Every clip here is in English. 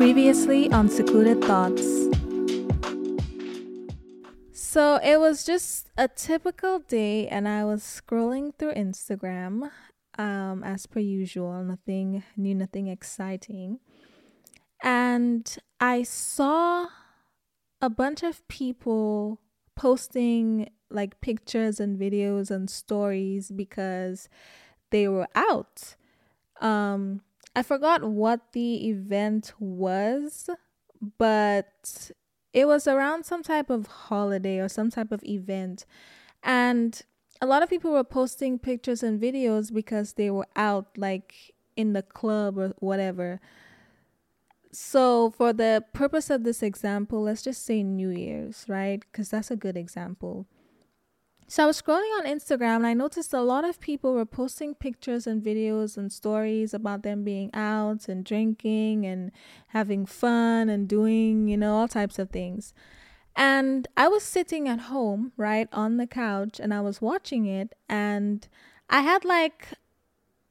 Previously on Secluded Thoughts. So it was just a typical day, and I was scrolling through Instagram um, as per usual, nothing new, nothing exciting. And I saw a bunch of people posting like pictures and videos and stories because they were out. Um, I forgot what the event was, but it was around some type of holiday or some type of event. And a lot of people were posting pictures and videos because they were out, like in the club or whatever. So, for the purpose of this example, let's just say New Year's, right? Because that's a good example. So I was scrolling on Instagram and I noticed a lot of people were posting pictures and videos and stories about them being out and drinking and having fun and doing, you know, all types of things. And I was sitting at home, right, on the couch and I was watching it and I had like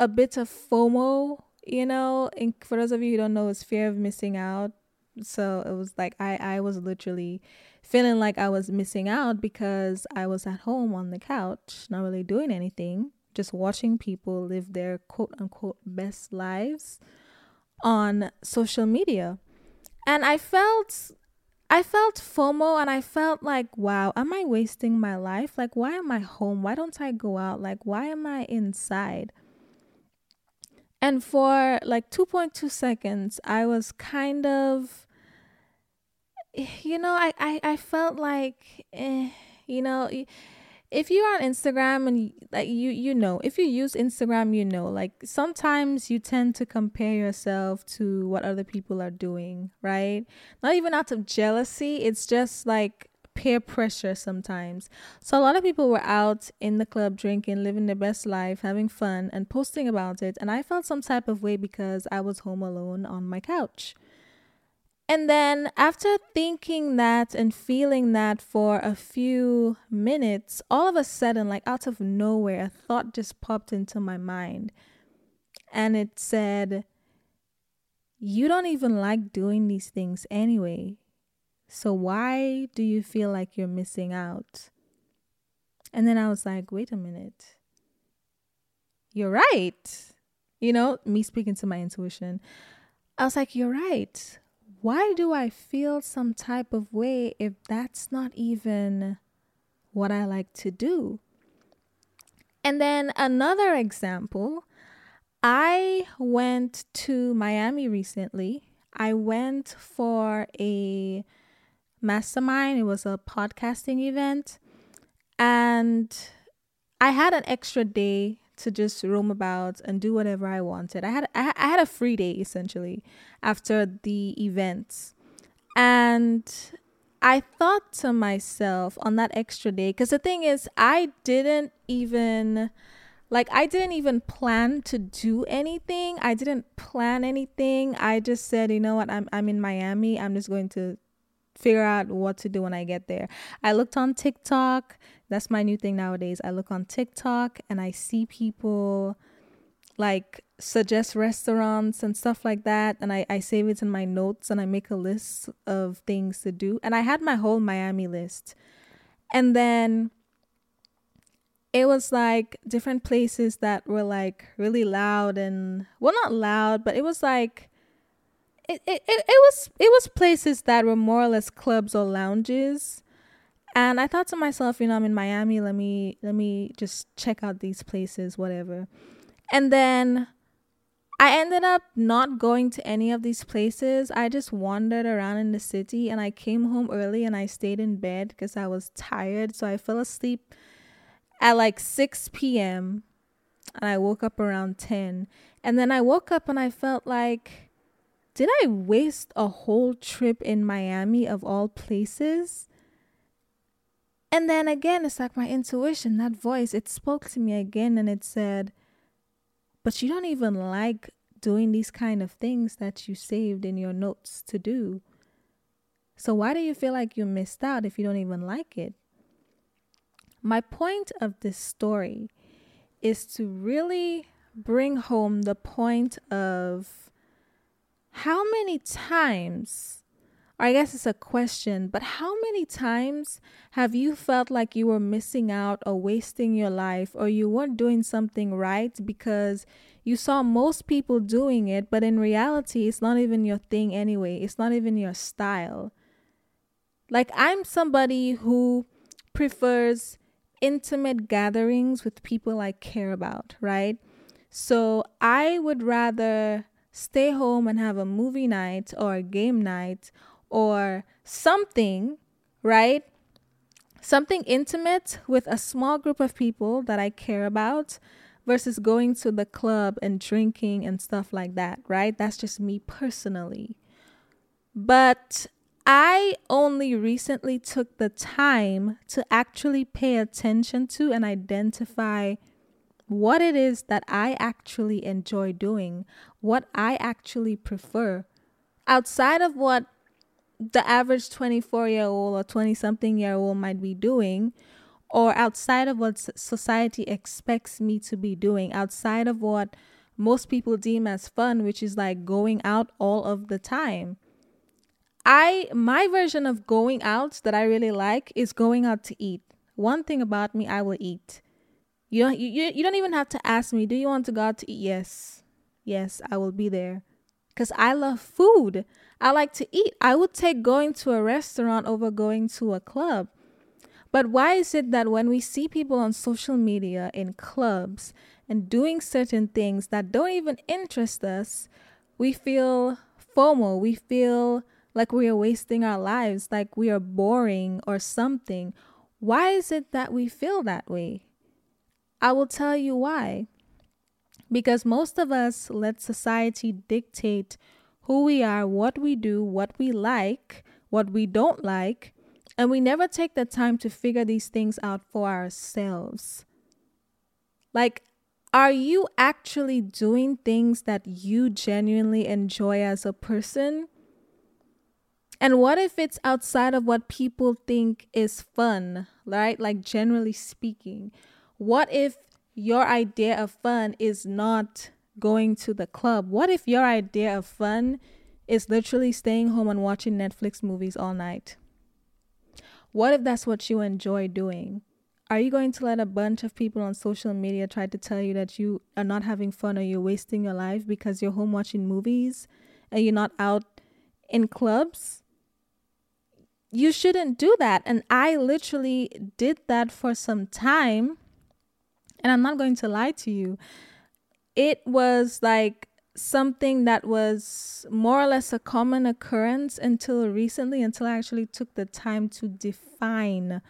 a bit of FOMO, you know, and for those of you who don't know, it's fear of missing out. So it was like I I was literally feeling like I was missing out because I was at home on the couch, not really doing anything, just watching people live their quote unquote best lives on social media. And I felt I felt FOMO and I felt like, wow, am I wasting my life? Like, why am I home? Why don't I go out? Like, why am I inside? And for like 2.2 seconds, I was kind of you know, I, I, I felt like, eh, you know, if you're on Instagram and like you you know, if you use Instagram, you know, like sometimes you tend to compare yourself to what other people are doing, right? Not even out of jealousy, it's just like peer pressure sometimes. So a lot of people were out in the club drinking, living their best life, having fun and posting about it, and I felt some type of way because I was home alone on my couch. And then after thinking that and feeling that for a few minutes, all of a sudden, like out of nowhere, a thought just popped into my mind. And it said, You don't even like doing these things anyway. So why do you feel like you're missing out? And then I was like, Wait a minute. You're right. You know, me speaking to my intuition. I was like, You're right why do I feel some type of way if that's not even what I like to do? And then another example, I went to Miami recently. I went for a mastermind, it was a podcasting event, and I had an extra day to just roam about and do whatever I wanted. I had I, I had a free day essentially after the event. And I thought to myself on that extra day cuz the thing is I didn't even Like I didn't even plan to do anything. I didn't plan anything. I just said, you know what, I'm I'm in Miami. I'm just going to figure out what to do when I get there. I looked on TikTok. That's my new thing nowadays. I look on TikTok and I see people like suggest restaurants and stuff like that. And I, I save it in my notes and I make a list of things to do. And I had my whole Miami list. And then it was like different places that were like really loud and well not loud, but it was like it, it, it, was it was places that were more or less clubs or lounges. And I thought to myself, you know, I'm in Miami, let me let me just check out these places, whatever. And then I ended up not going to any of these places. I just wandered around in the city and I came home early and I stayed in bed because I was tired. So I fell asleep at like 6 p.m. and I woke up around 10. And then I woke up and I felt like, did I waste a whole trip in Miami of all places? And then again, it's like my intuition, that voice, it spoke to me again and it said, but you don't even like doing these kind of things that you saved in your notes to do. So why do you feel like you missed out if you don't even like it? My point of this story is to really bring home the point of how many times I guess it's a question, but how many times have you felt like you were missing out or wasting your life or you weren't doing something right because you saw most people doing it, but in reality, it's not even your thing anyway? It's not even your style. Like, I'm somebody who prefers intimate gatherings with people I care about, right? So I would rather stay home and have a movie night or a game night or something, right? Something intimate with a small group of people that I care about versus going to the club and drinking and stuff like that, right? That's just me personally. But I only recently took the time to actually pay attention to and identify what it is that I actually enjoy doing, what I actually prefer. Outside of what the average 24 year old or 20 something year old might be doing or outside of what society expects me to be doing outside of what most people deem as fun which is like going out all of the time i my version of going out that i really like is going out to eat one thing about me i will eat you don't you, you don't even have to ask me do you want to go out to eat yes yes i will be there because i love food I like to eat. I would take going to a restaurant over going to a club. But why is it that when we see people on social media in clubs and doing certain things that don't even interest us, we feel FOMO? We feel like we are wasting our lives, like we are boring or something. Why is it that we feel that way? I will tell you why. Because most of us let society dictate who we are, what we do, what we like, what we don't like, and we never take the time to figure these things out for ourselves. Like, are you actually doing things that you genuinely enjoy as a person? And what if it's outside of what people think is fun, right? Like, generally speaking, what if your idea of fun is not going to the club? What if your idea of fun is literally staying home and watching Netflix movies all night? What if that's what you enjoy doing? Are you going to let a bunch of people on social media try to tell you that you are not having fun or you're wasting your life because you're home watching movies and you're not out in clubs? You shouldn't do that. And I literally did that for some time. And I'm not going to lie to you it was like something that was more or less a common occurrence until recently, until I actually took the time to define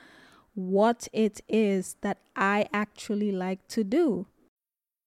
what it is that I actually like to do.